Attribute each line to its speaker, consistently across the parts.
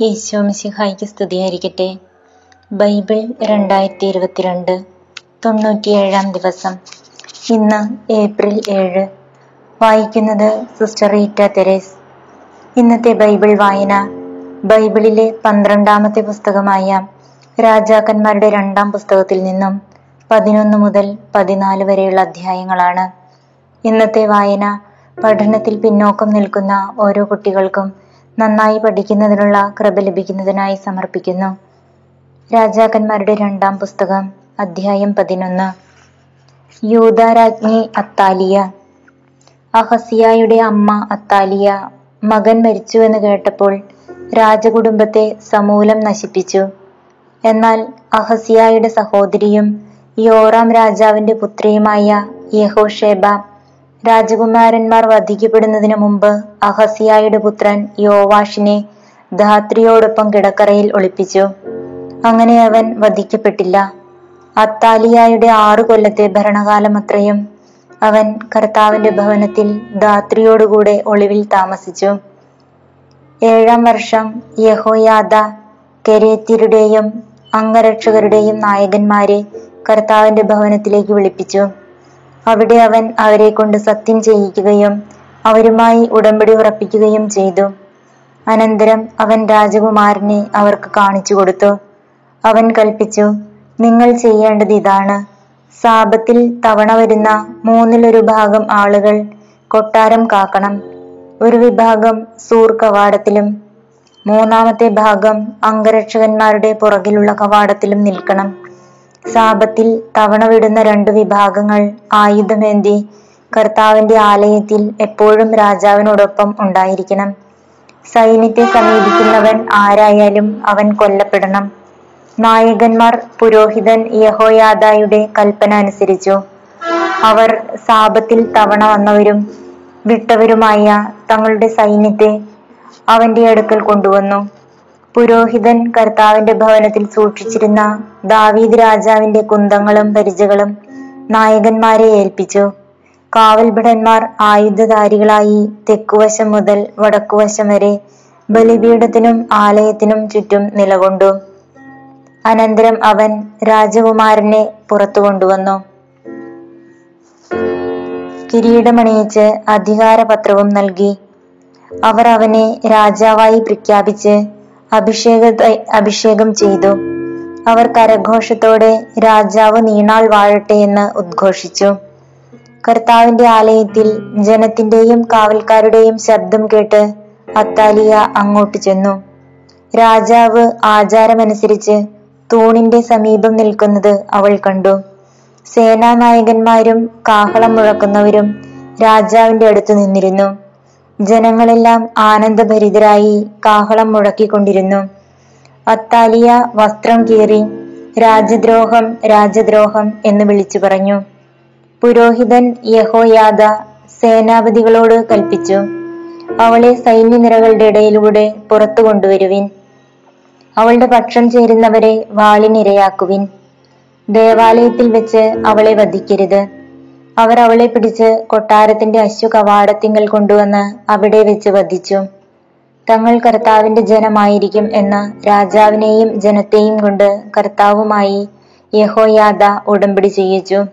Speaker 1: ഈശോ മിശിഹായ്ക്ക് സ്തുതിയായിരിക്കട്ടെ. ബൈബിൾ രണ്ടായിരത്തി ഇരുപത്തിരണ്ട് തൊണ്ണൂറ്റിയേഴാം ദിവസം. ഇന്ന് ഏപ്രിൽ ഏഴ്. വായിക്കുന്നത് സിസ്റ്റർ റീറ്റ തെരേസ്. ഇന്നത്തെ ബൈബിൾ വായന ബൈബിളിലെ പന്ത്രണ്ടാമത്തെ പുസ്തകമായ രാജാക്കന്മാരുടെ രണ്ടാം പുസ്തകത്തിൽ നിന്നും പതിനൊന്ന് മുതൽ പതിനാല് വരെയുള്ള അധ്യായങ്ങളാണ്. ഇന്നത്തെ വായന പഠനത്തിൽ പിന്നോക്കം നിൽക്കുന്ന ഓരോ കുട്ടികൾക്കും നന്നായി പഠിക്കുന്നതിനുള്ള കൃപ ലഭിക്കുന്നതിനായി സമർപ്പിക്കുന്നു. രാജാക്കന്മാരുടെ രണ്ടാം പുസ്തകം അധ്യായം പതിനൊന്ന്. യൂതാരാജ്ഞി അത്താലിയ. അഹസിയായുടെ അമ്മ അത്താലിയ മകൻ മരിച്ചു എന്ന് കേട്ടപ്പോൾ രാജകുടുംബത്തെ സമൂലം നശിപ്പിച്ചു. എന്നാൽ അഹസിയായുടെ സഹോദരിയും യോറാം രാജാവിന്റെ പുത്രിയുമായ യഹോഷേബ രാജകുമാരന്മാർ വധിക്കപ്പെടുന്നതിന് മുമ്പ് അഹസിയായുടെ പുത്രൻ യോവാഷിനെ ധാത്രിയോടൊപ്പം കിടക്കറയിൽ ഒളിപ്പിച്ചു. അങ്ങനെ അവൻ വധിക്കപ്പെട്ടില്ല. അത്താലിയായുടെ ആറു കൊല്ലത്തെ ഭരണകാലം അത്രയും അവൻ കർത്താവിന്റെ ഭവനത്തിൽ ധാത്രിയോടുകൂടെ ഒളിവിൽ താമസിച്ചു. ഏഴാം വർഷം യഹോയാദ കെരേത്യരുടെയും അംഗരക്ഷകരുടെയും നായകന്മാരെ കർത്താവിന്റെ ഭവനത്തിലേക്ക് വിളിപ്പിച്ചു. അവിടെ അവൻ അവരെ കൊണ്ട് സത്യം ചെയ്യിക്കുകയും അവരുമായി ഉടമ്പടി ഉറപ്പിക്കുകയും ചെയ്തു. അനന്തരം അവൻ രാജകുമാരനെ അവർക്ക് കാണിച്ചു കൊടുത്തു. അവൻ കൽപ്പിച്ചു നിങ്ങൾ ചെയ്യേണ്ടത് ഇതാണ്. സാപത്തിൽ തവണ വരുന്ന മൂന്നിലൊരു ഭാഗം ആളുകൾ കൊട്ടാരം കാക്കണം. ഒരു വിഭാഗം സൂർ കവാടത്തിലും മൂന്നാമത്തെ ഭാഗം അംഗരക്ഷകന്മാരുടെ പുറകിലുള്ള കവാടത്തിലും നിൽക്കണം. സാപത്തിൽ തവണ വിടുന്ന രണ്ടു വിഭാഗങ്ങൾ ആയുധമേന്തി കർത്താവിന്റെ ആലയത്തിൽ എപ്പോഴും രാജാവിനോടൊപ്പം ഉണ്ടായിരിക്കണം. സൈന്യത്തെ സമീപിക്കുന്നവൻ ആരായാലും അവൻ കൊല്ലപ്പെടണം. നായകന്മാർ പുരോഹിതൻ യഹോയാദായുടെ കൽപ്പന അനുസരിച്ചു. അവർ സാപത്തിൽ തവണ വന്നവരും വിട്ടവരുമായ തങ്ങളുടെ സൈന്യത്തെ അവന്റെ അടുക്കൽ കൊണ്ടുവന്നു. പുരോഹിതൻ കർത്താവിന്റെ ഭവനത്തിൽ സൂക്ഷിച്ചിരുന്ന ദാവീദ് രാജാവിന്റെ കുന്തങ്ങളും പരിചകളും നായകന്മാരെ ഏൽപ്പിച്ചു. കാവൽഭടന്മാർ ആയുധധാരികളായി തെക്കുവശം മുതൽ വടക്കുവശം വരെ ബലിപീഠത്തിനും ആലയത്തിനും ചുറ്റും നിലകൊണ്ടു. അനന്തരം അവൻ രാജകുമാരനെ പുറത്തു കൊണ്ടുവന്നു. കിരീടമണിയിച്ച് അധികാരപത്രവും നൽകി. അവർ അവനെ രാജാവായി പ്രഖ്യാപിച്ച് അഭിഷേക അഭിഷേകം ചെയ്തു. അവർ കരഘോഷത്തോടെ രാജാവ് നീണാൾ വാഴട്ടെ എന്ന് ഉദ്ഘോഷിച്ചു. കർത്താവിന്റെ ആലയത്തിൽ ജനത്തിന്റെയും കാവൽക്കാരുടെയും ശബ്ദം കേട്ട് അത്താലിയ അങ്ങോട്ട് ചെന്നു. രാജാവ് ആചാരമനുസരിച്ച് തൂണിന്റെ സമീപം നിൽക്കുന്നത് അവൾ കണ്ടു. സേനാനായകന്മാരും കാഹളം മുഴക്കുന്നവരും രാജാവിന്റെ അടുത്ത് നിന്നിരുന്നു. ജനങ്ങളെല്ലാം ആനന്ദഭരിതരായി കാഹളം മുഴക്കിക്കൊണ്ടിരുന്നു. അത്താലിയ വസ്ത്രം കീറി രാജദ്രോഹം രാജദ്രോഹം എന്ന് വിളിച്ചു പറഞ്ഞു. പുരോഹിതൻ യഹോയാദ സേനാപതികളോട് കൽപ്പിച്ചു അവളെ സൈന്യനിരകളുടെ ഇടയിലൂടെ പുറത്തു കൊണ്ടുവരുവിൻ. അവളുടെ പക്ഷം ചേരുന്നവരെ വാളിനിരയാക്കുവിൻ. ദേവാലയത്തിൽ വെച്ച് അവളെ വധിക്കരുത്. അവർ അവളെ പിടിച്ച് കൊട്ടാരത്തിന്റെ അശ്വ കവാടത്തിങ്കൽ കൊണ്ടുവന്ന് അവിടെ വെച്ച് വധിച്ചു. തങ്ങൾ കർത്താവിന്റെ ജനമായിരിക്കും എന്ന് രാജാവിനെയും ജനത്തെയും കൊണ്ട് കർത്താവുമായി യഹോയാദ ഉടമ്പടി ചെയ്യിച്ചു.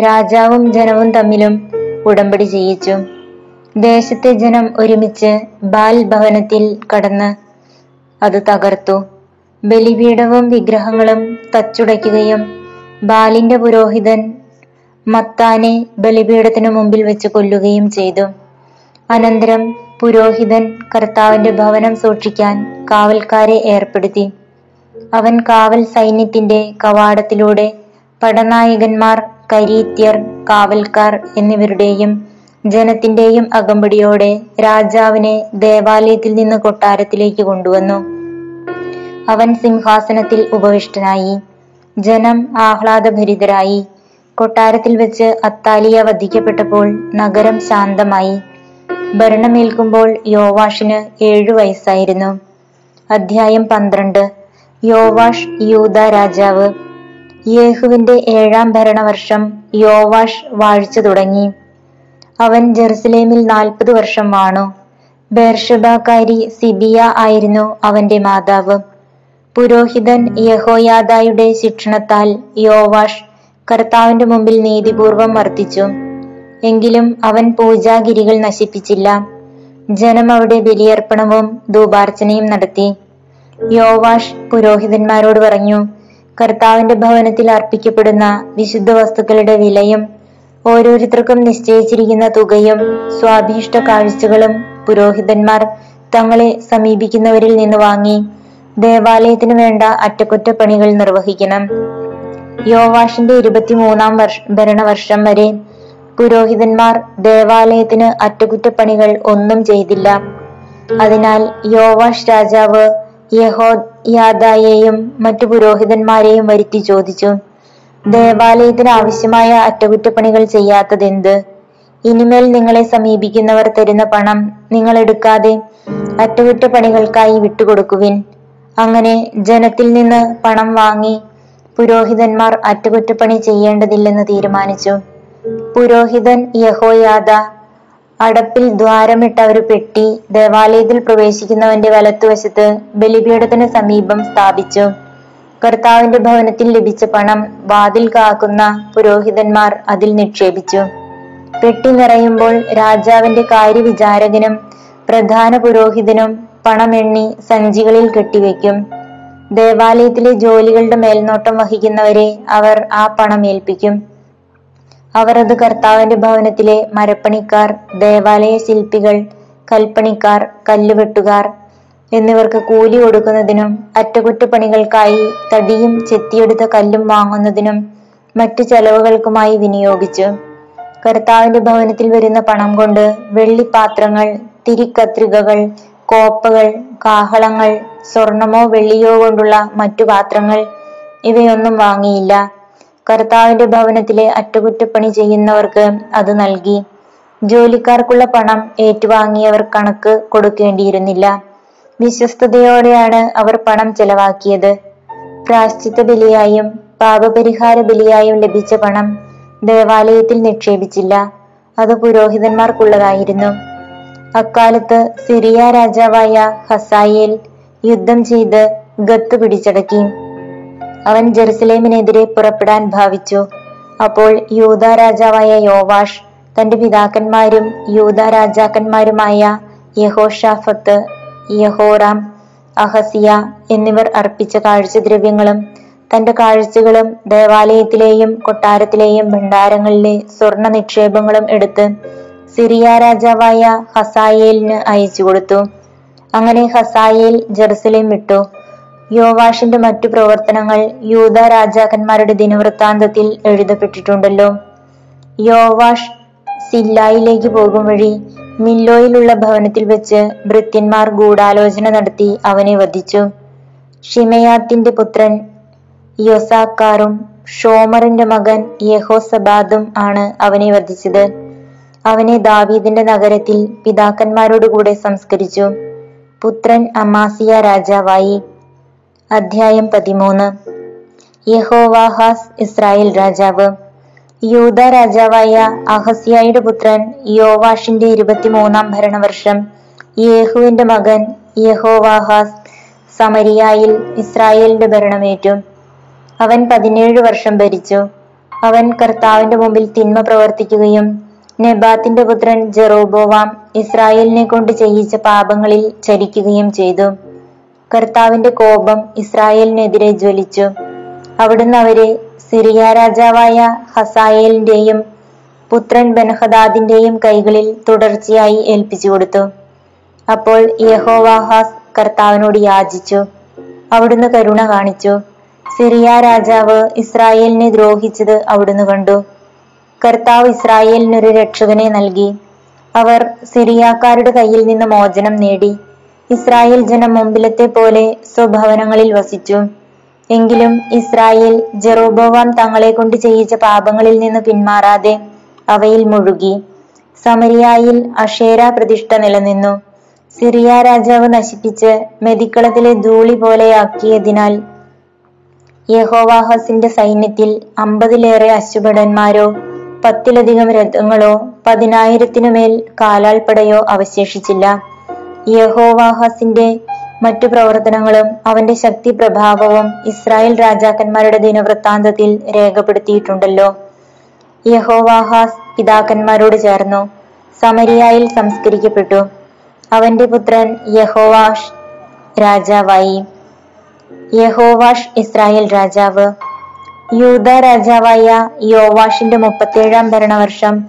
Speaker 1: രാജാവും ജനവും തമ്മിലും ഉടമ്പടി ചെയ്യിച്ചു. ദേശത്തെ ജനം ഒരുമിച്ച് ബാൽ ഭവനത്തിൽ കടന്ന് അത് തകർത്തു. ബലിപീഠവും വിഗ്രഹങ്ങളും തച്ചുടയ്ക്കുകയും ബാലിന്റെ പുരോഹിതൻ മത്താനെ ബലിപീഠത്തിനു മുമ്പിൽ വെച്ച് കൊല്ലുകയും ചെയ്തു. അനന്തരം പുരോഹിതൻ കർത്താവിന്റെ ഭവനം സൂക്ഷിക്കാൻ കാവൽക്കാരെ ഏർപ്പെടുത്തി. അവൻ കാവൽ സൈന്യത്തിന്റെ കവാടത്തിലൂടെ പടനായകന്മാർ കരീത്യർ കാവൽക്കാർ എന്നിവരുടെയും ജനത്തിന്റെയും അകമ്പടിയോടെ രാജാവിനെ ദേവാലയത്തിൽ നിന്ന് കൊട്ടാരത്തിലേക്ക് കൊണ്ടുവന്നു. അവൻ സിംഹാസനത്തിൽ ഉപവിഷ്ടനായി. ജനം ആഹ്ലാദഭരിതരായി. കൊട്ടാരത്തിൽ വെച്ച് അത്താലിയ വധിക്കപ്പെട്ടപ്പോൾ നഗരം ശാന്തമായി. ഭരണമേൽക്കുമ്പോൾ യോവാഷിന് ഏഴു വയസ്സായിരുന്നു. അധ്യായം പന്ത്രണ്ട്. യോവാഷ് യൂത രാജാവ്. യേഹുവിന്റെ ഏഴാം ഭരണവർഷം യോവാഷ് വാഴ്ച തുടങ്ങി. അവൻ ജെറുസലേമിൽ നാൽപ്പത് വർഷം വാണു. ബേർഷബാക്കാരി സിബിയ ആയിരുന്നു അവന്റെ മാതാവ്. പുരോഹിതൻ യഹോയാദായുടെ ശിക്ഷണത്താൽ യോവാഷ് കർത്താവിന്റെ മുമ്പിൽ നീതിപൂർവം വർത്തിച്ചു. എങ്കിലും അവൻ പൂജാഗിരികൾ നശിപ്പിച്ചില്ല. ജനം അവിടെ ബലിയർപ്പണവും ധൂപാർച്ചനയും നടത്തി. യോവാഷ് പുരോഹിതന്മാരോട് പറഞ്ഞു കർത്താവിന്റെ ഭവനത്തിൽ അർപ്പിക്കപ്പെടുന്ന വിശുദ്ധ വസ്തുക്കളുടെ വിലയും ഓരോരുത്തർക്കും നിശ്ചയിച്ചിരിക്കുന്ന തുകയും സ്വാഭീഷ്ട കാഴ്ചകളും പുരോഹിതന്മാർ തങ്ങളെ സമീപിക്കുന്നവരിൽ നിന്ന് വാങ്ങി ദേവാലയത്തിന് വേണ്ട അറ്റകുറ്റപ്പണികൾ നിർവഹിക്കണം. യോവാഷിന്റെ ഇരുപത്തിമൂന്നാം വർഷ ഭരണവർഷം വരെ പുരോഹിതന്മാർ ദേവാലയത്തിന് അറ്റകുറ്റപ്പണികൾ ഒന്നും ചെയ്തില്ല. അതിനാൽ യോവാഷ് രാജാവ് യഹോ യാദായെയും മറ്റു പുരോഹിതന്മാരെയും വരുത്തി ചോദിച്ചു ദേവാലയത്തിന് ആവശ്യമായ അറ്റകുറ്റപ്പണികൾ ചെയ്യാത്തതെന്ത്? ഇനിമേൽ നിങ്ങളെ സമീപിക്കുന്നവർ തരുന്ന പണം നിങ്ങൾ എടുക്കാതെ അറ്റകുറ്റപ്പണികൾക്കായി വിട്ടുകൊടുക്കുവിൻ. അങ്ങനെ ജനത്തിൽ നിന്ന് പണം വാങ്ങി പുരോഹിതന്മാർ അറ്റകുറ്റപ്പണി ചെയ്യേണ്ടതില്ലെന്ന് തീരുമാനിച്ചു. പുരോഹിതൻ യഹോയാദ അടപ്പിൽ ദ്വാരമിട്ട ഒരു പെട്ടി ദേവാലയത്തിൽ പ്രവേശിക്കുന്നവന്റെ വലത്തുവശത്ത് ബലിപീഠത്തിന് സമീപം സ്ഥാപിച്ചു. കർത്താവിന്റെ ഭവനത്തിൽ ലഭിച്ച പണം വാതിൽ കാക്കുന്ന പുരോഹിതന്മാർ അതിൽ നിക്ഷേപിച്ചു. പെട്ടി നിറയുമ്പോൾ രാജാവിന്റെ കാര്യവിചാരകനും പ്രധാന പുരോഹിതനും പണമെണ്ണി സഞ്ചികളിൽ കെട്ടിവെക്കും. ദേവാലയത്തിലെ ജോലികളുടെ മേൽനോട്ടം വഹിക്കുന്നവരെ അവർ ആ പണം ഏൽപ്പിക്കും. അവർ അത് കർത്താവിന്റെ ഭവനത്തിലെ മരപ്പണിക്കാർ ദേവാലയ ശില്പികൾ കൽപ്പണിക്കാർ കല്ലുവെട്ടുകാർ എന്നിവർക്ക് കൂലി കൊടുക്കുന്നതിനും അറ്റകുറ്റപ്പണികൾക്കായി തടിയും ചെത്തിയെടുത്ത കല്ലും വാങ്ങുന്നതിനും മറ്റു ചെലവുകൾക്കുമായി വിനിയോഗിച്ചു. കർത്താവിന്റെ ഭവനത്തിൽ വരുന്ന പണം കൊണ്ട് വെള്ളിപ്പാത്രങ്ങൾ തിരിക്കത്രികകൾ കോപ്പകൾ കാഹളങ്ങൾ സ്വർണമോ വെള്ളിയോ കൊണ്ടുള്ള മറ്റു പാത്രങ്ങൾ ഇവയൊന്നും വാങ്ങിയില്ല. കർത്താവിന്റെ ഭവനത്തിലെ അറ്റകുറ്റപ്പണി ചെയ്യുന്നവർക്ക് അത് നൽകി. ജോലിക്കാർക്കുള്ള പണം ഏറ്റുവാങ്ങിയവർ കണക്ക് കൊടുക്കേണ്ടിയിരുന്നില്ല. വിശ്വസ്തയോടെയാണ് അവർ പണം ചെലവാക്കിയത്. പ്രാശ്ചിത്ത ബലിയായും പാപപരിഹാര ബലിയായും ലഭിച്ച പണം ദേവാലയത്തിൽ നിക്ഷേപിച്ചില്ല. അത് പുരോഹിതന്മാർക്കുള്ളതായിരുന്നു. അക്കാലത്ത് സിറിയ രാജാവായ ഹസായേൽ യുദ്ധം ചെയ്ത് ഗത്ത് പിടിച്ചടക്കി. അവൻ ജെറുസലേമിനെതിരെ പുറപ്പെടാൻ ഭാവിച്ചു. അപ്പോൾ യൂത രാജാവായ യോവാഷ് തന്റെ പിതാക്കന്മാരും യൂത രാജാക്കന്മാരുമായ യഹോഷാഫത്ത് യഹോറാം അഹസിയ എന്നിവർ അർപ്പിച്ച കാഴ്ചദ്രവ്യങ്ങളും തന്റെ കാഴ്ചകളും ദേവാലയത്തിലെയും കൊട്ടാരത്തിലെയും ഭണ്ഡാരങ്ങളിലെ സ്വർണ നിക്ഷേപങ്ങളും എടുത്ത് സിറിയ രാജാവായ ഹസായേലിന് അയച്ചു കൊടുത്തു. അങ്ങനെ ഹസായേൽ ജെറുസലേം വിട്ടു. യോവാഷിന്റെ മറ്റു പ്രവർത്തനങ്ങൾ യൂത രാജാക്കന്മാരുടെ ദിനവൃത്താന്തത്തിൽ എഴുതപ്പെട്ടിട്ടുണ്ടല്ലോ. യോവാഷ് സില്ലായിലേക്ക് പോകും വഴി മില്ലോയിലുള്ള ഭവനത്തിൽ വെച്ച് ഭൃത്യന്മാർ ഗൂഢാലോചന നടത്തി അവനെ വധിച്ചു. ഷിമയാത്തിന്റെ പുത്രൻ യൊസാക്കാറും ഷോമറിന്റെ മകൻ യഹോസബാദും ആണ് അവനെ വധിച്ചത്. അവനെ ദാവീദിന്റെ നഗരത്തിൽ പിതാക്കന്മാരോടുകൂടെ സംസ്കരിച്ചു. പുത്രൻ അമാസിയ രാജാവായി. അധ്യായം പതിമൂന്ന്. യഹോവാഹാസ് ഇസ്രായേൽ രാജാവ്. യൂത രാജാവായ അഹസ്യായുടെ പുത്രൻ യോവാഷിന്റെ ഇരുപത്തിമൂന്നാം ഭരണവർഷം യേഹുവിന്റെ മകൻ യഹോവാഹാസ് സമരിയായിൽ ഇസ്രായേലിന്റെ ഭരണമേറ്റു. അവൻ പതിനേഴ് വർഷം ഭരിച്ചു. അവൻ കർത്താവിന്റെ മുമ്പിൽ തിന്മ പ്രവർത്തിക്കുകയും നെബാത്തിന്റെ പുത്രൻ ജെറോബോവാം ഇസ്രായേലിനെ കൊണ്ട് ചെയ്യിച്ച പാപങ്ങളിൽ ചരിക്കുകയും ചെയ്തു. കർത്താവിന്റെ കോപം ഇസ്രായേലിനെതിരെ ജ്വലിച്ചു. അവിടുന്ന് അവരെ സിറിയ രാജാവായ ഹസായേലിന്റെയും പുത്രൻ ബെൻഹദാദിന്റെയും കൈകളിൽ തുടർച്ചയായി ഏൽപ്പിച്ചു കൊടുത്തു. അപ്പോൾ യഹോവാഹാസ് കർത്താവിനോട് യാചിച്ചു. അവിടുന്ന് കരുണ കാണിച്ചു. സിറിയ രാജാവ് ഇസ്രായേലിനെ ദ്രോഹിച്ചത് അവിടുന്ന് കണ്ടു. കർത്താവ് ഇസ്രായേലിനൊരു രക്ഷകനെ നൽകി. അവർ സിറിയാക്കാരുടെ കയ്യിൽ നിന്ന് മോചനം നേടി. ഇസ്രായേൽ ജനം മുമ്പിലത്തെ പോലെ സ്വഭവനങ്ങളിൽ വസിച്ചു. എങ്കിലും ഇസ്രായേൽ ജെറോബോവാം തങ്ങളെ കൊണ്ട് ചെയ്യിച്ച പാപങ്ങളിൽ നിന്ന് പിന്മാറാതെ അവയിൽ മുഴുകി. സമരിയായിൽ അഷേര പ്രതിഷ്ഠ നിലനിന്നു. സിറിയ രാജാവ് നശിപ്പിച്ച് മെതിക്കളത്തിലെ ധൂളി പോലെയാക്കിയതിനാൽ യഹോവാഹസിന്റെ സൈന്യത്തിൽ അമ്പതിലേറെ അശ്വഭടന്മാരോ പത്തിലധികം രഥങ്ങളോ പതിനായിരത്തിനുമേൽ കാലാൾപ്പടയോ അവശേഷിച്ചില്ല. യഹോവാഹാസിന്റെ മറ്റു പ്രവർത്തനങ്ങളും അവന്റെ ശക്തി പ്രഭാവവും ഇസ്രായേൽ രാജാക്കന്മാരുടെ ദിനവൃത്താന്തത്തിൽ രേഖപ്പെടുത്തിയിട്ടുണ്ടല്ലോ. യഹോവാഹാസ് പിതാക്കന്മാരോട് ചേർന്നു. സമരിയായിൽ സംസ്കരിക്കപ്പെട്ടു. അവന്റെ പുത്രൻ യഹോവാഷ് രാജാവായി. യഹോവാഷ് ഇസ്രായേൽ രാജാവ്. യൂത രാജാവായ യോവാഷിന്റെ മുപ്പത്തിയേഴാം ഭരണവർഷം.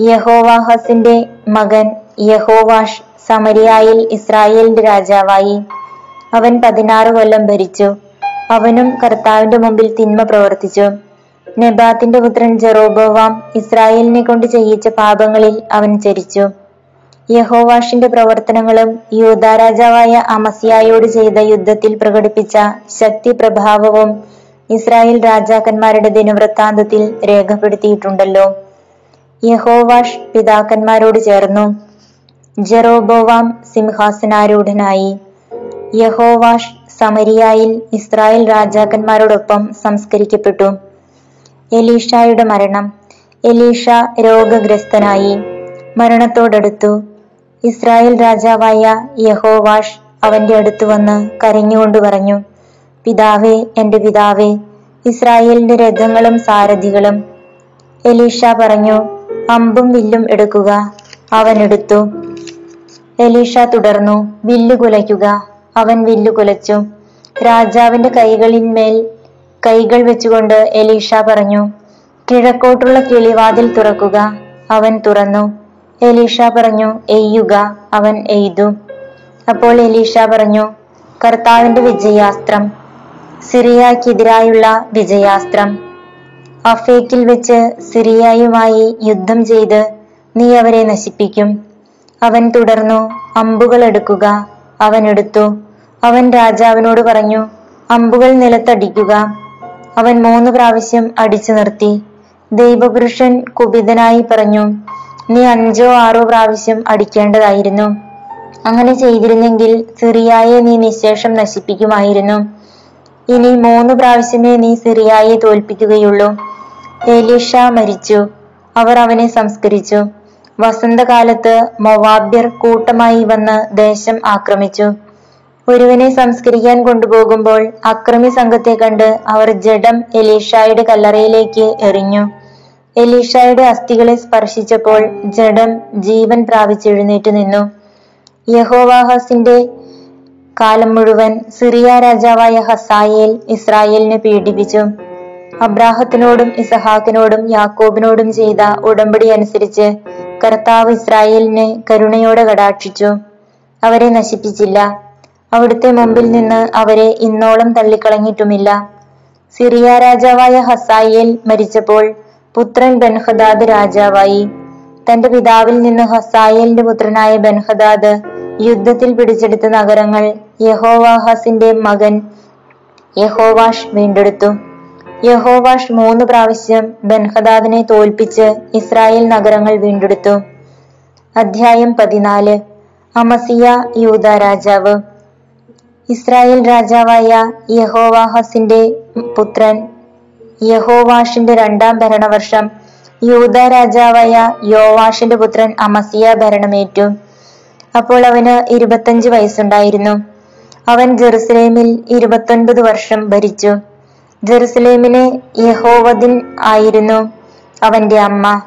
Speaker 1: യഹോവാഹസിന്റെ മകൻ യഹോവാഷ് സമരിയായിൽ ഇസ്രായേലിന്റെ രാജാവായി. അവൻ പതിനാറ് കൊല്ലം ഭരിച്ചു. അവനും കർത്താവിന്റെ മുമ്പിൽ തിന്മ പ്രവർത്തിച്ചു. നെബാത്തിന്റെ പുത്രൻ ജെറോബോവാം ഇസ്രായേലിനെ കൊണ്ട് ചെയ്യിച്ച പാപങ്ങളിൽ അവൻ ചരിച്ചു. യഹോവാഷിന്റെ പ്രവർത്തനങ്ങളും യൂദാ രാജാവായ അമസിയായോട് ചെയ്ത യുദ്ധത്തിൽ പ്രകടിപ്പിച്ച ശക്തി പ്രഭാവവും ഇസ്രായേൽ രാജാക്കന്മാരുടെ ദിനവൃത്താന്തത്തിൽ രേഖപ്പെടുത്തിയിട്ടുണ്ടല്ലോ. യഹോവാഷ് പിതാക്കന്മാരോട് ചേർന്നു. ജെറോബോവാം സിംഹാസനാരൂഢനായി. യഹോവാഷ് സമരിയായിൽ ഇസ്രായേൽ രാജാക്കന്മാരോടൊപ്പം സംസ്കരിക്കപ്പെട്ടു. എലീഷായുടെ മരണം. എലീഷ രോഗഗ്രസ്തനായി. മരണത്തോടടുത്തു. ഇസ്രായേൽ രാജാവായ യഹോവാഷ് അവന്റെ അടുത്ത് വന്ന് കരഞ്ഞുകൊണ്ട് പറഞ്ഞു പിതാവേ എന്റെ പിതാവേ ഇസ്രായേലിന്റെ രഥങ്ങളും സാരഥികളും. എലീഷ പറഞ്ഞു അമ്പും വില്ലും എടുക്കുക. അവൻ എടുത്തു. എലീഷ തുടർന്നു വില്ലു കുലയ്ക്കുക. അവൻ വില്ലു കുലച്ചു. രാജാവിന്റെ കൈകളിന്മേൽ കൈകൾ വെച്ചുകൊണ്ട് എലീഷ പറഞ്ഞു കിഴക്കോട്ടുള്ള കിളിവാതിൽ തുറക്കുക. അവൻ തുറന്നു. എലീഷ പറഞ്ഞു എയ്യുക. അവൻ എയ്തു. അപ്പോൾ എലീഷ പറഞ്ഞു കർത്താവിന്റെ വിജയാസ്ത്രം. സിറിയക്കെതിരായുള്ള വിജയാസ്ത്രം. അഫേക്കിൽ വെച്ച് സിറിയയുമായി യുദ്ധം ചെയ്ത് നീ അവരെ നശിപ്പിക്കും. അവൻ തുടർന്നു അമ്പുകൾ എടുക്കുക. അവൻ എടുത്തു. അവൻ രാജാവിനോട് പറഞ്ഞു അമ്പുകൾ നിലത്തടിക്കുക. അവൻ മൂന്ന് പ്രാവശ്യം അടിച്ചു നിർത്തി. ദൈവപുരുഷൻ കുപിതനായി പറഞ്ഞു നീ അഞ്ചോ ആറോ പ്രാവശ്യം അടിക്കേണ്ടതായിരുന്നു. അങ്ങനെ ചെയ്തിരുന്നെങ്കിൽ സിറിയായെ നീ നിശേഷം നശിപ്പിക്കുമായിരുന്നു. ഇനി മൂന്ന് പ്രാവശ്യമേ നീ സിറിയായെ തോൽപ്പിക്കുകയുള്ളൂ. എലീഷ മരിച്ചു. അവർ അവനെ സംസ്കരിച്ചു. വസന്തകാലത്ത് മൊവാബ്യർ കൂട്ടമായി വന്ന് ദേശം ആക്രമിച്ചു. ഒരുവനെ സംസ്കരിക്കാൻ കൊണ്ടുപോകുമ്പോൾ അക്രമി സംഘത്തെ കണ്ട് അവർ ജഡം എലീഷായുടെ കല്ലറയിലേക്ക് എറിഞ്ഞു. എലീഷായുടെ അസ്ഥികളെ സ്പർശിച്ചപ്പോൾ ജഡം ജീവൻ പ്രാപിച്ചെഴുന്നേറ്റ് നിന്നു. യഹോവാഹസിന്റെ കാലം മുഴുവൻ സിറിയ രാജാവായ ഹസായേൽ ഇസ്രായേലിനെ പീഡിപ്പിച്ചു. അബ്രാഹത്തിനോടും ഇസഹാക്കിനോടും യാക്കോബിനോടും ചെയ്ത ഉടമ്പടി അനുസരിച്ച് കർത്താവ് ഇസ്രായേലിനെ കരുണയോടെ കടാക്ഷിച്ചു. അവരെ നശിപ്പിച്ചില്ല. അവിടുത്തെ മുമ്പിൽ നിന്ന് അവരെ ഇന്നോളം തള്ളിക്കളഞ്ഞിട്ടുമില്ല. സിറിയ രാജാവായ ഹസായേൽ മരിച്ചപ്പോൾ പുത്രൻ ബൻഹദാദ് രാജാവായി. തന്റെ പിതാവിൽ നിന്ന് ഹസായേലിന്റെ പുത്രനായ ബൻഹദാദ് യുദ്ധത്തിൽ പിടിച്ചെടുത്ത നഗരങ്ങൾ യഹോവാഹസിന്റെ മകൻ യഹോവാഷ് വീണ്ടെടുത്തു. യഹോവാഷ് മൂന്ന് പ്രാവശ്യം ബൻഹദാദിനെ തോൽപ്പിച്ച് ഇസ്രായേൽ നഗരങ്ങൾ വീണ്ടെടുത്തു. അധ്യായം പതിനാല്. അമസിയ യൂത രാജാവ്. ഇസ്രായേൽ രാജാവായ യഹോവാഹസിന്റെ പുത്രൻ യഹോവാഷിന്റെ രണ്ടാം ഭരണവർഷം യൂത രാജാവായ യോവാഷിന്റെ പുത്രൻ അമസിയ ഭരണമേറ്റു. അപ്പോൾ അവന് ഇരുപത്തഞ്ച് വയസ്സുണ്ടായിരുന്നു. അവൻ ജെറുസലേമിൽ ഇരുപത്തൊൻപത് വർഷം ഭരിച്ചു. ജെറുസലേമിലെ യഹോവദിൻ ആയിരുന്നു അവന്റെ അമ്മ.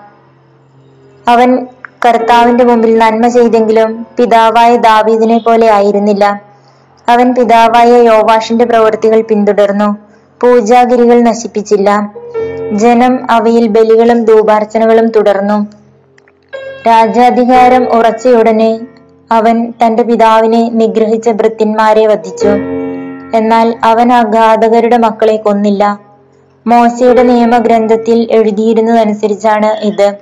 Speaker 1: അവൻ കർത്താവിന്റെ മുമ്പിൽ നന്മ ചെയ്തെങ്കിലും പിതാവായ ദാവീദിനെ പോലെ ആയിരുന്നില്ല. അവൻ പിതാവായ യോവാഷിന്റെ പ്രവൃത്തികൾ പിന്തുടർന്നു. പൂജാഗിരികൾ നശിപ്പിച്ചില്ല. ജനം അവയിൽ ബലികളും ധൂപാർച്ചനകളും തുടർന്നു. രാജാധികാരം ഉറച്ചയുടനെ അവൻ തന്റെ പിതാവിനെ നിഗ്രഹിച്ച ഭൃത്യന്മാരെ വധിച്ചു. എന്നാൽ അവൻ അഘാതകരുടെ മക്കളെ കൊന്നില്ല. മോശയുടെ നിയമഗ്രന്ഥത്തിൽ എഴുതിയിരുന്നതനുസരിച്ചാണ് ഇത്.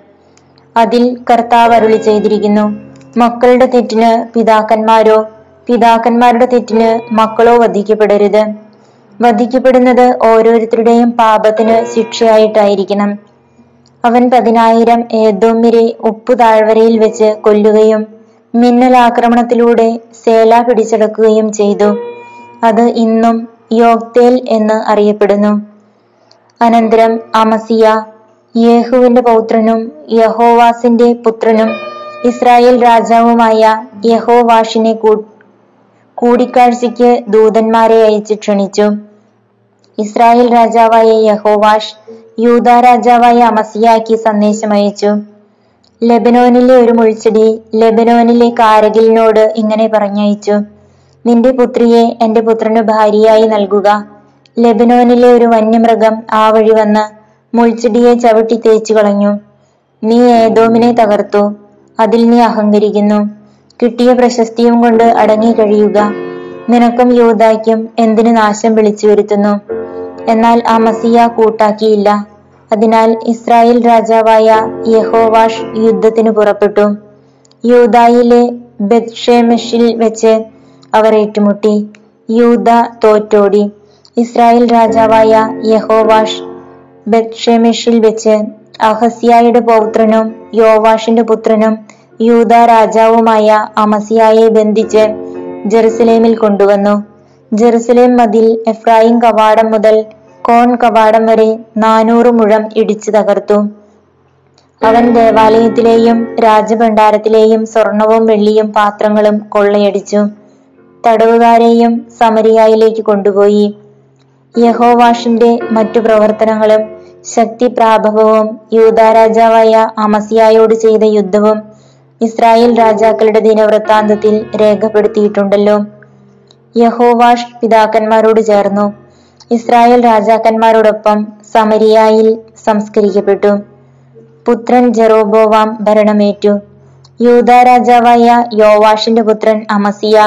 Speaker 1: അതിൽ കർത്താവ് അരുളി ചെയ്തിരിക്കുന്നു മക്കളുടെ തെറ്റിന് പിതാക്കന്മാരോ പിതാക്കന്മാരുടെ തെറ്റിന് മക്കളോ വധിക്കപ്പെടരുത്. വധിക്കപ്പെടുന്നത് ഓരോരുത്തരുടെയും പാപത്തിന് ശിക്ഷയായിട്ടായിരിക്കണം. അവൻ പതിനായിരം ഏതോമ്യരെ ഉപ്പു താഴ്വരയിൽ വെച്ച് കൊല്ലുകയും മിന്നലാക്രമണത്തിലൂടെ സേല പിടിച്ചെടുക്കുകയും ചെയ്തു. അത് ഇന്നും യോക്തേൽ എന്ന് അറിയപ്പെടുന്നു. അനന്തരം അമസിയ യേഹുവിന്റെ പൗത്രനും യഹോവാസിന്റെ പുത്രനും ഇസ്രായേൽ രാജാവുമായ യഹോവാഷിനെ കൂടിക്കാഴ്ചയ്ക്ക് ദൂതന്മാരെ അയച്ച് ക്ഷണിച്ചു. ഇസ്രായേൽ രാജാവായ യഹോവാഷ് യൂദാ രാജാവായ അമസിയാക്കി സന്ദേശം അയച്ചു. ലെബനോനിലെ ഒരു മുഴിച്ചെടി ലെബനോനിലെ കാരകിലിനോട് ഇങ്ങനെ പറഞ്ഞയച്ചു നിന്റെ പുത്രിയെ എന്റെ പുത്രന് ഭാര്യയായി നൽകുക. ലെബനോനിലെ ഒരു വന്യമൃഗം ആ വഴി വന്ന് മുൾച്ചെടിയെ ചവിട്ടി തേച്ചു കളഞ്ഞു. നീ ഏതോമിനെ തകർത്തു. അതിൽ നീ അഹങ്കരിക്കുന്നു. കിട്ടിയ പ്രശസ്തിയും കൊണ്ട് അടങ്ങി കഴിയുക. നിനക്കും യൂദായ്ക്കും എന്തിനു നാശം വിളിച്ചു വരുത്തുന്നു? എന്നാൽ ആ മസിയ കൂട്ടാക്കിയില്ല. അതിനാൽ ഇസ്രായേൽ രാജാവായ യഹോവാഷ് യുദ്ധത്തിന് പുറപ്പെട്ടു. യൂതായിലെ ബെത്ഷേമെഷിൽ വെച്ച് അവർ ഏറ്റുമുട്ടി. യൂത തോറ്റോടി. ഇസ്രായേൽ രാജാവായ യഹോവാഷ് ബെത്ഷേമെഷിൽ വെച്ച് അഹസ്യായുടെ പൗത്രനും യോവാഷിന്റെ പുത്രനും യൂത രാജാവുമായ അമസിയായെ ബന്ധിച്ച് ജെറുസലേമിൽ കൊണ്ടുവന്നു. ജെറുസലേം മതിൽ എഫ്രായിം കവാടം മുതൽ കോൺ കവാടം വരെ നാനൂറ് മുഴം ഇടിച്ചു തകർത്തു. അവൻ ദേവാലയത്തിലെയും രാജഭണ്ഡാരത്തിലെയും സ്വർണവും വെള്ളിയും പാത്രങ്ങളും കൊള്ളയടിച്ചു. തടവുകാരെയും സമരിയായിലേക്ക് കൊണ്ടുപോയി. യഹോവാഷിന്റെ മറ്റു പ്രവർത്തനങ്ങളും ശക്തി പ്രാഭവവും യൂതാരാജാവായ അമസിയായോട് ചെയ്ത യുദ്ധവും ഇസ്രായേൽ രാജാക്കളുടെ ദിനവൃത്താന്തത്തിൽ രേഖപ്പെടുത്തിയിട്ടുണ്ടല്ലോ. യഹോവാഷ് പിതാക്കന്മാരോട് ചേർന്നു. ഇസ്രായേൽ രാജാക്കന്മാരോടൊപ്പം സമരിയായിൽ സംസ്കരിക്കപ്പെട്ടു. പുത്രൻ ജെറോബോവാം ഭരണമേറ്റു. യൂത രാജാവായ യോവാഷിന്റെ പുത്രൻ അമസിയ.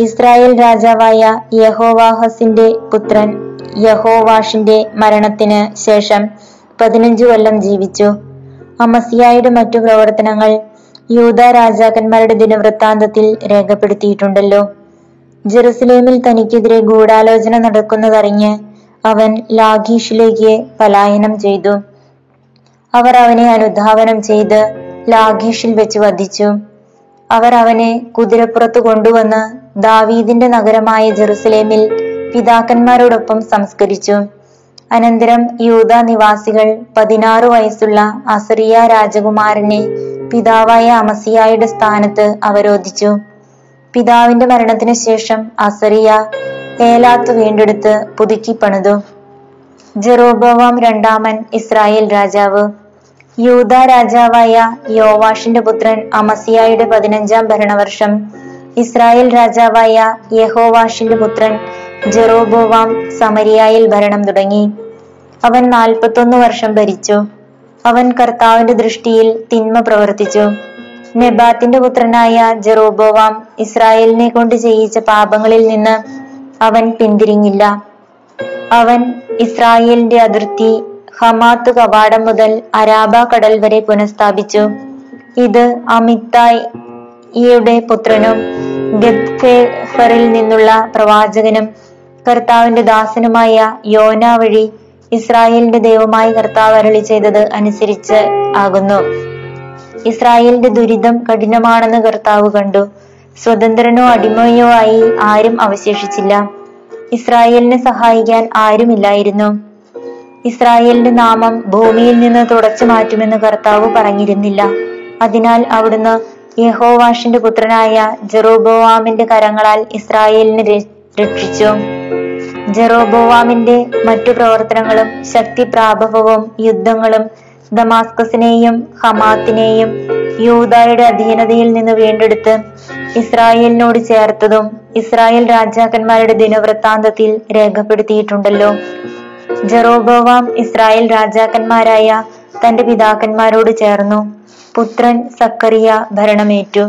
Speaker 1: ഇസ്രായേൽ രാജാവായ യഹോവാഹസിന്റെ പുത്രൻ യഹോവാഷിന്റെ മരണത്തിന് ശേഷം പതിനഞ്ചു കൊല്ലം ജീവിച്ചു. അമസിയായുടെ മറ്റു പ്രവർത്തനങ്ങൾ യൂത രാജാക്കന്മാരുടെ ദിനവൃത്താന്തത്തിൽ രേഖപ്പെടുത്തിയിട്ടുണ്ടല്ലോ. ജെറുസലേമിൽ തനിക്കെതിരെ ഗൂഢാലോചന നടക്കുന്നതറിഞ്ഞ് അവൻ ലാഖീഷിലേക്ക് പലായനം ചെയ്തു. അവർ അവനെ അനുധാവനം ചെയ്ത് ലാഖീഷിൽ വെച്ച് വധിച്ചു. അവർ അവനെ കുതിരപ്പുറത്ത് കൊണ്ടുവന്ന് ദാവീദിന്റെ നഗരമായ ജെറുസലേമിൽ പിതാക്കന്മാരോടൊപ്പം സംസ്കരിച്ചു. അനന്തരം യൂത നിവാസികൾ പതിനാറു വയസ്സുള്ള അസറിയ രാജകുമാരനെ പിതാവായ അമസിയായുടെ സ്ഥാനത്ത് അവരോധിച്ചു. പിതാവിന്റെ മരണത്തിന് ശേഷം അസറിയ ഏലാത്ത് വീണ്ടെടുത്ത് പുതുക്കി പണിതു. ജെറോബവാം രണ്ടാമൻ ഇസ്രായേൽ രാജാവ്. യൂത രാജാവായ യോവാഷിന്റെ പുത്രൻ അമസിയായുടെ പതിനഞ്ചാം ഭരണവർഷം. ഇസ്രായേൽ രാജാവായ യഹോവാഷിന്റെ പുത്രൻ ജെറോബോവാം സമരിയായിൽ ഭരണം തുടങ്ങി. അവൻ നാൽപ്പത്തൊന്ന് വർഷം ഭരിച്ചു. അവൻ കർത്താവിന്റെ ദൃഷ്ടിയിൽ തിന്മ പ്രവർത്തിച്ചു. നെബാത്തിന്റെ പുത്രനായ ജെറോബോവാം ഇസ്രായേലിനെ കൊണ്ട് ചെയ്യിച്ച പാപങ്ങളിൽ നിന്ന് അവൻ പിന്തിരിഞ്ഞില്ല. അവൻ ഇസ്രായേലിന്റെ അതിർത്തി ഹമാത്ത് കവാടം മുതൽ അരാബ കടൽ വരെ പുനഃസ്ഥാപിച്ചു. ഇത് അമിത്തായിയുടെ പുത്രനും ഗദ്ഫേഫറിൽ നിന്നുള്ള പ്രവാചകനും കർത്താവിന്റെ ദാസനുമായ യോന വഴി ഇസ്രായേലിന്റെ ദൈവമായി കർത്താവ് അരളി ചെയ്തത് അനുസരിച്ച് ആകുന്നു. ഇസ്രായേലിന്റെ ദുരിതം കഠിനമാണെന്ന് കർത്താവ് കണ്ടു. സ്വതന്ത്രനോ അടിമയോ ആയി ആരും അവശേഷിച്ചില്ല. ഇസ്രായേലിനെ സഹായിക്കാൻ ആരുമില്ലായിരുന്നു. ഇസ്രായേലിന്റെ നാമം ഭൂമിയിൽ നിന്ന് തുടച്ചു മാറ്റുമെന്ന് കർത്താവ് പറഞ്ഞിരുന്നില്ല. അതിനാൽ അവിടുന്ന് യഹോവാഷിന്റെ പുത്രനായ ജെറോബോവാമിന്റെ കരങ്ങളാൽ ഇസ്രായേലിനെ രക്ഷിച്ചു. ജെറോബോവാമിന്റെ മറ്റു പ്രവർത്തനങ്ങളും ശക്തി പ്രാഭവവും യുദ്ധങ്ങളും ദമാസ്കസിനെയും ഹമാത്തിനെയും യൂതായുടെ അധീനതയിൽ നിന്ന് വീണ്ടെടുത്ത് ഇസ്രായേലിനോട് ചേർത്തതും ഇസ്രായേൽ രാജാക്കന്മാരുടെ ദിനവൃത്താന്തത്തിൽ രേഖപ്പെടുത്തിയിട്ടുണ്ടല്ലോ. ജെറോബോവാം ഇസ്രായേൽ രാജാക്കന്മാരായ തന്റെ പിതാക്കന്മാരോട് ചേർന്നു. പുത്രൻ സക്കറിയ ഭരണമേറ്റു.